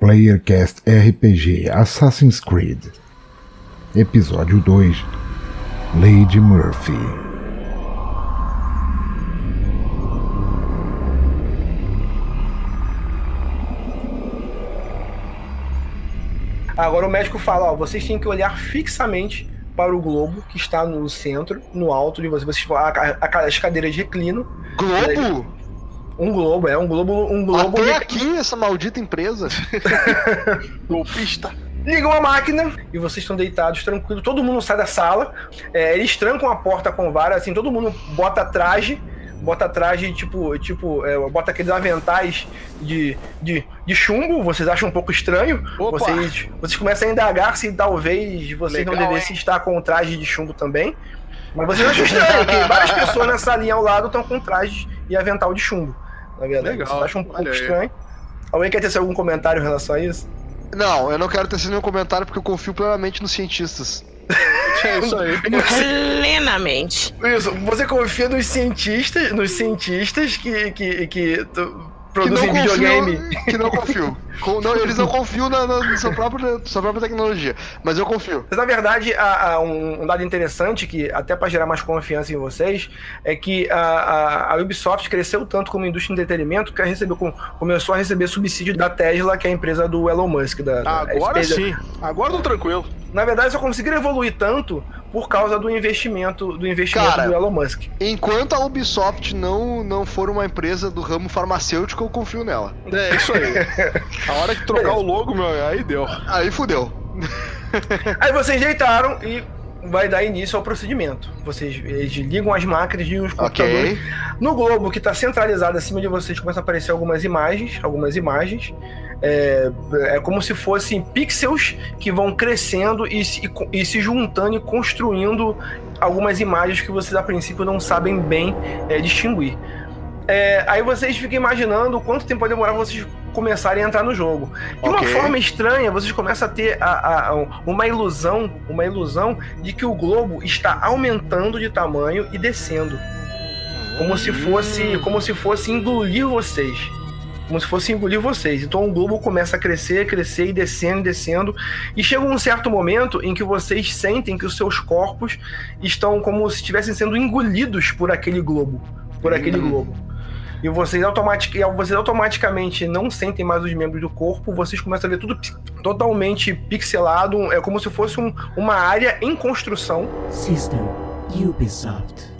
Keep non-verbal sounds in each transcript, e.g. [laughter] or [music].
Playercast RPG Assassin's Creed Episódio 2 Lady Murphy Agora o médico fala, ó, vocês têm que olhar fixamente para o globo que está no centro, no alto de vocês. vocês a, a, as cadeiras reclinam. Globo? Um globo, é um globo, um globo. Até aqui essa maldita empresa. [laughs] Golpista. Ligam a máquina e vocês estão deitados tranquilos. Todo mundo sai da sala. É, eles trancam a porta com vara, assim, todo mundo bota traje bota traje tipo, tipo é, bota aqueles aventais de, de, de, chumbo, vocês acham um pouco estranho. Vocês, vocês começam a indagar se talvez vocês Legal, não devessem hein? estar com traje de chumbo também. Mas vocês acham estranho, que várias pessoas nessa linha ao lado estão com trajes e avental de chumbo. Na verdade, Legal, vocês acham um pouco estranho. Alguém quer ter algum comentário em relação a isso? Não, eu não quero ter nenhum comentário porque eu confio plenamente nos cientistas. [laughs] É isso aí. Plenamente. Isso, você confia nos cientistas, nos cientistas que, que, que produzem que videogame. Confio, que não confio. não, eles não confiam na, na sua, própria, sua própria tecnologia, mas eu confio. Mas, na verdade, a, a, um, um, dado interessante, que até para gerar mais confiança em vocês, é que a, a, Ubisoft cresceu tanto como indústria de entretenimento que recebeu, começou a receber subsídio da Tesla, que é a empresa do Elon Musk. Da, Agora sim. Agora tô tranquilo. Na verdade, só conseguiram evoluir tanto por causa do investimento do investimento Cara, do Elon Musk. Enquanto a Ubisoft não, não for uma empresa do ramo farmacêutico, eu confio nela. É, isso aí. [laughs] a hora que trocar o logo, meu, aí deu. Aí fudeu. [laughs] aí vocês deitaram e vai dar início ao procedimento. Vocês eles ligam as máquinas e os computadores. Okay. No globo que está centralizado acima de vocês começam a aparecer algumas imagens, algumas imagens. É, é como se fossem pixels que vão crescendo e se, e se juntando e construindo algumas imagens que vocês a princípio não sabem bem é, distinguir. É, aí vocês ficam imaginando quanto tempo vai demorar vocês começarem a entrar no jogo. De okay. uma forma estranha, vocês começam a ter a, a, uma ilusão, uma ilusão de que o globo está aumentando de tamanho e descendo. Como se fosse, como se fosse engolir vocês como se fosse engolir vocês. Então o globo começa a crescer, crescer e descendo, descendo. E chega um certo momento em que vocês sentem que os seus corpos estão como se estivessem sendo engolidos por aquele globo. Por aquele hum. globo. E vocês, automatic, vocês automaticamente não sentem mais os membros do corpo, vocês começam a ver tudo totalmente pixelado. É como se fosse um, uma área em construção. System Ubisoft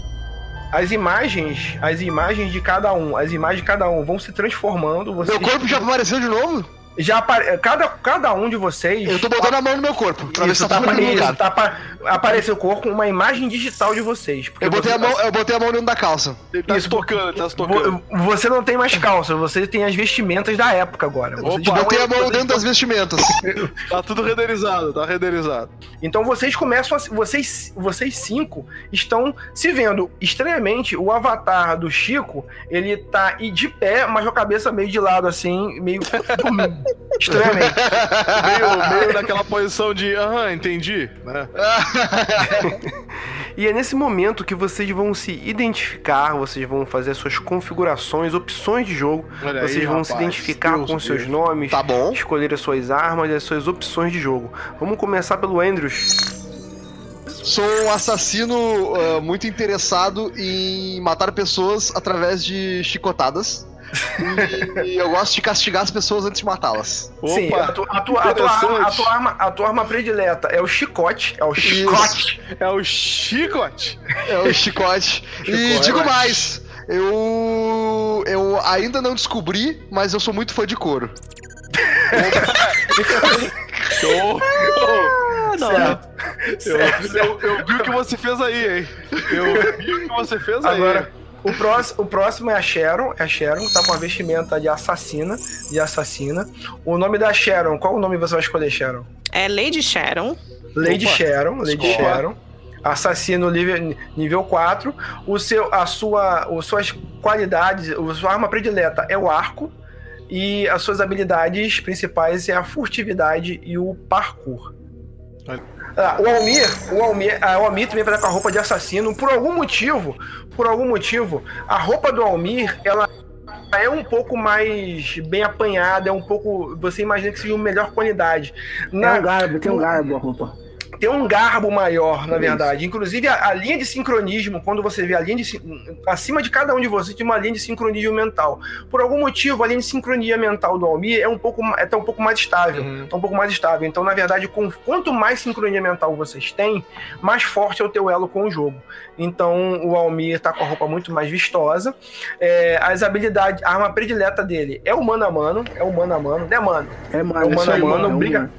as imagens, as imagens de cada um, as imagens de cada um vão se transformando. Meu corpo já apareceu de novo? Já apare... cada, cada um de vocês. Eu tô botando a mão no meu corpo. Pra isso, ver se tá, tá, isso, tá apa... apareceu o corpo uma imagem digital de vocês. Eu botei, a mão, tá... eu botei a mão dentro da calça. Ele tá isso, tocando, tá tocando. Você não tem mais calça, você tem as vestimentas da época agora. Você Opa, botei a mão dentro das vestimentas. [laughs] tá tudo renderizado, tá renderizado. Então vocês começam a. Vocês, vocês cinco estão se vendo. Estranhamente, o avatar do Chico, ele tá de pé, mas com a cabeça meio de lado, assim, meio [laughs] Estranhamente. [laughs] meio, meio naquela posição de, aham, entendi. Né? [laughs] e é nesse momento que vocês vão se identificar, vocês vão fazer as suas configurações, opções de jogo. Olha vocês aí, vão rapaz, se identificar Deus com os seus nomes, tá bom. escolher as suas armas e as suas opções de jogo. Vamos começar pelo Andrews. Sou um assassino uh, muito interessado em matar pessoas através de chicotadas. E, eu gosto de castigar as pessoas antes de matá-las. Sim, a, tu, a, tua, a, tua arma, a, tua arma, a tua arma predileta é o chicote. É o chicote. Isso. É o chicote. É o chicote. e digo mais. Eu, eu ainda não descobri, mas eu sou muito fã de couro. Show! Ah, não. Certo. Eu, eu, eu, vi o que você fez aí, hein? Eu vi o que você fez aí. Agora, o próximo, o próximo é a Sharon. É a Sharon, tá com a vestimenta de assassina. De assassina. O nome da Sharon, qual o nome você vai escolher, Sharon? É Lady Sharon. Lady Opa. Sharon, Lady Desculpa. Sharon. Assassino nível, nível 4. O seu, a sua, as suas qualidades, a sua arma predileta é o arco. E as suas habilidades principais é a furtividade e o parkour. Ah, o Almir, o Almir, ah, o Almir também vai estar com a roupa de assassino. Por algum motivo, por algum motivo, a roupa do Almir, ela é um pouco mais bem apanhada, é um pouco. Você imagina que seja uma melhor qualidade. Na, é um garbo, tem um garbo a roupa tem um garbo maior, na verdade. Inclusive, a, a, linha de sincronismo, quando você vê a linha de. Acima de cada um de vocês tem uma linha de sincronismo mental. Por algum motivo, a linha de sincronia mental do Almir é um pouco, é tá um pouco mais estável. Uhum. Tá um pouco mais estável. Então, na verdade, com, quanto mais sincronia mental vocês têm, mais forte é o teu elo com o jogo. Então, o Almir tá com a roupa muito mais vistosa. É, as habilidades, a arma predileta dele é o mano a mano. É o mano a mano, né, mano? É, mano. É o mano a mano. Briga.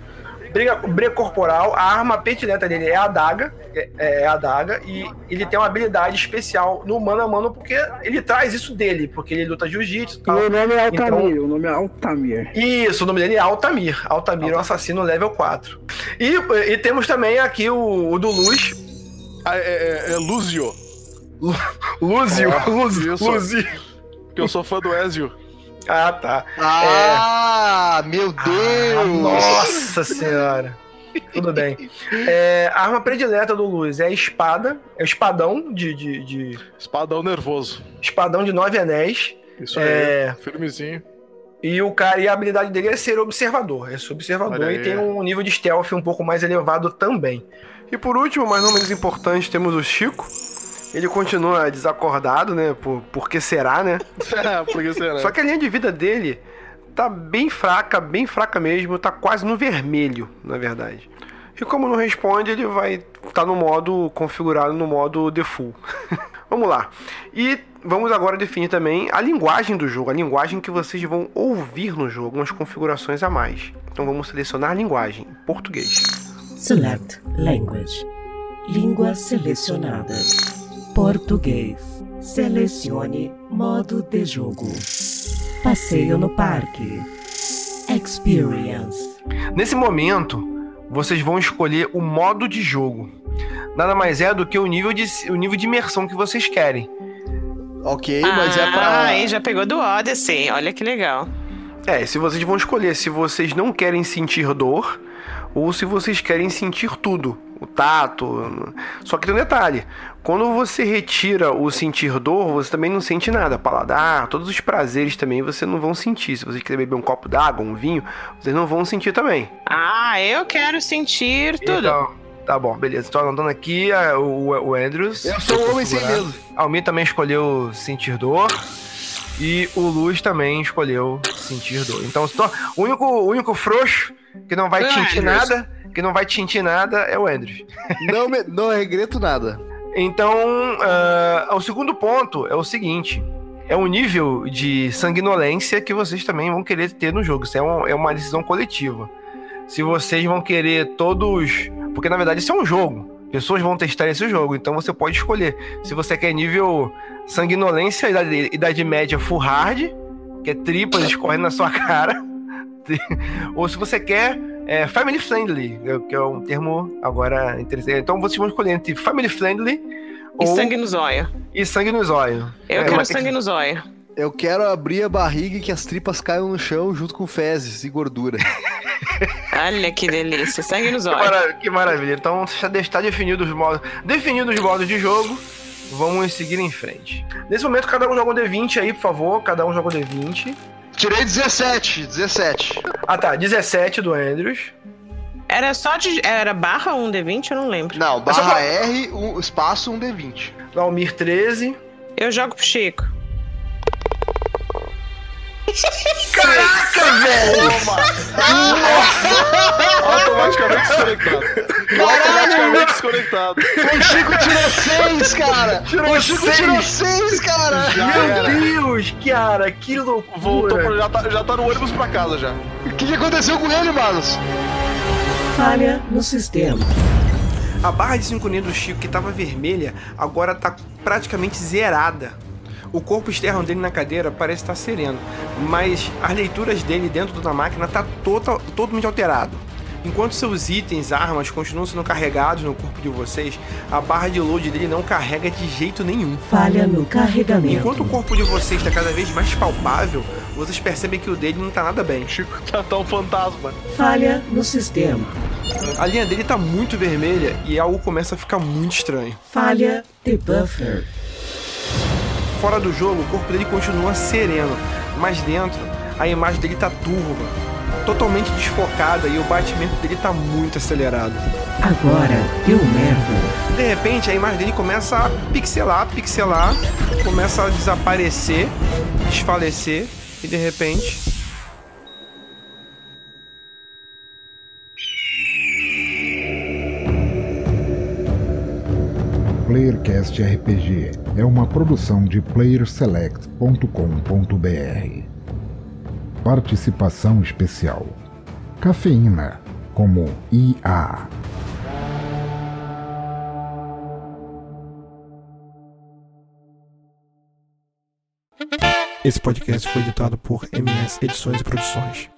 Briga, briga corporal, a arma predileta dele é a adaga, é, é, a adaga, e ele tem uma habilidade especial no mano a mano, porque ele traz isso dele, porque ele luta jiu-jitsu e O nome é Altamir, então, o nome é Altamir. Isso, o nome dele é Altamir. Altamir é um assassino level 4. E, e temos também aqui o, o do Luz. Ah, é, é, é Lúzio. Lúzio, oh, Lúzio, Lúzio. Que eu sou fã do Ezio. Ah, tá. Ah, é... meu ah, Deus! Ah, nossa senhora. Tudo bem. É, a arma predileta do Luz é a espada. É o espadão de, de, de... Espadão nervoso. Espadão de nove anéis. Isso é... aí, firmezinho. E o cara, e a habilidade dele é ser observador. É ser observador e tem um nível de stealth um pouco mais elevado também. E por último, mas não menos importante, temos o Chico ele continua desacordado, né? Por, por que será, né? [laughs] por que será? Só que a linha de vida dele tá bem fraca, bem fraca mesmo, tá quase no vermelho, na verdade. E como não responde, ele vai estar tá no modo configurado no modo default. [laughs] vamos lá. E vamos agora definir também a linguagem do jogo, a linguagem que vocês vão ouvir no jogo, umas configurações a mais. Então vamos selecionar a linguagem, português. Select language. Língua selecionada. Português. Selecione modo de jogo. Passeio no parque. Experience. Nesse momento, vocês vão escolher o modo de jogo. Nada mais é do que o nível de, o nível de imersão que vocês querem. Ok, mas é pra. Ah, aí já pegou do Odyssey. Olha que legal. É, se vocês vão escolher se vocês não querem sentir dor ou se vocês querem sentir tudo o tato. Só que tem um detalhe: quando você retira o sentir dor, você também não sente nada. Paladar, todos os prazeres também você não vão sentir. Se você quiser beber um copo d'água, um vinho, vocês não vão sentir também. Ah, eu quero sentir tudo. Então, tá bom, beleza. Estou andando aqui é, o, o Andrews. Eu sou o homem sem medo. Almir também escolheu sentir dor. E o Luz também escolheu sentir dor. Então, o único, o único frouxo que não vai sentir nada que não vai te sentir nada é o Andrews. Não, me, não regreto nada. Então, uh, o segundo ponto é o seguinte: é o nível de sanguinolência que vocês também vão querer ter no jogo. Isso é, um, é uma decisão coletiva. Se vocês vão querer todos. Porque na verdade isso é um jogo. Pessoas vão testar esse jogo, então você pode escolher. Se você quer nível sanguinolência, idade, idade média full hard, que é tripas escorrendo na sua [laughs] cara. Ou se você quer é, family friendly, é que é um termo agora interessante. Então vocês vão escolher entre family friendly e ou... sangue no zóio. E sangue no zóio. Eu é, quero sangue no zóio. Eu quero abrir a barriga e que as tripas caiam no chão junto com fezes e gordura. [laughs] Olha que delícia, sangue no zóio. Que, maravilha. Que maravilha. Então já está definido os modos, definidos os modos de jogo. Vamos seguir em frente. Nesse momento, cada um joga um D20 aí, por favor. Cada um joga um D20. Tirei 17, 17. Ah tá, 17 do Andrews. Era só de. Era barra 1D20? Eu não lembro. Não, é barra pra... R, um, espaço 1D20. Almir 13. Eu jogo pro Chico. Caraca, velho! Automaticamente desconectado. Automaticamente desconectado. [laughs] O Chico tirou 6, cara! Tirou o Chico seis. tirou 6, cara! Já Meu era. Deus, cara, que loucura! Voltou, já, tá, já tá no ônibus pra casa já. O que, que aconteceu com ele, Marlos? Falha no sistema. A barra de sincronia do Chico, que tava vermelha, agora tá praticamente zerada. O corpo externo dele na cadeira parece estar sereno, mas as leituras dele dentro da máquina tá total, totalmente alterado. Enquanto seus itens, armas continuam sendo carregados no corpo de vocês, a barra de load dele não carrega de jeito nenhum. Falha no carregamento. Enquanto o corpo de vocês está cada vez mais palpável, vocês percebem que o dele não tá nada bem. Chico tá tão fantasma. Falha no sistema. A linha dele tá muito vermelha e algo começa a ficar muito estranho. Falha de buffer fora do jogo, o corpo dele continua sereno, mas dentro a imagem dele tá turva, totalmente desfocada e o batimento dele tá muito acelerado. Agora deu merda. De repente a imagem dele começa a pixelar, pixelar, começa a desaparecer, desfalecer e de repente Playercast RPG é uma produção de playerselect.com.br. Participação especial: Cafeína, como IA. Esse podcast foi editado por MS Edições e Produções.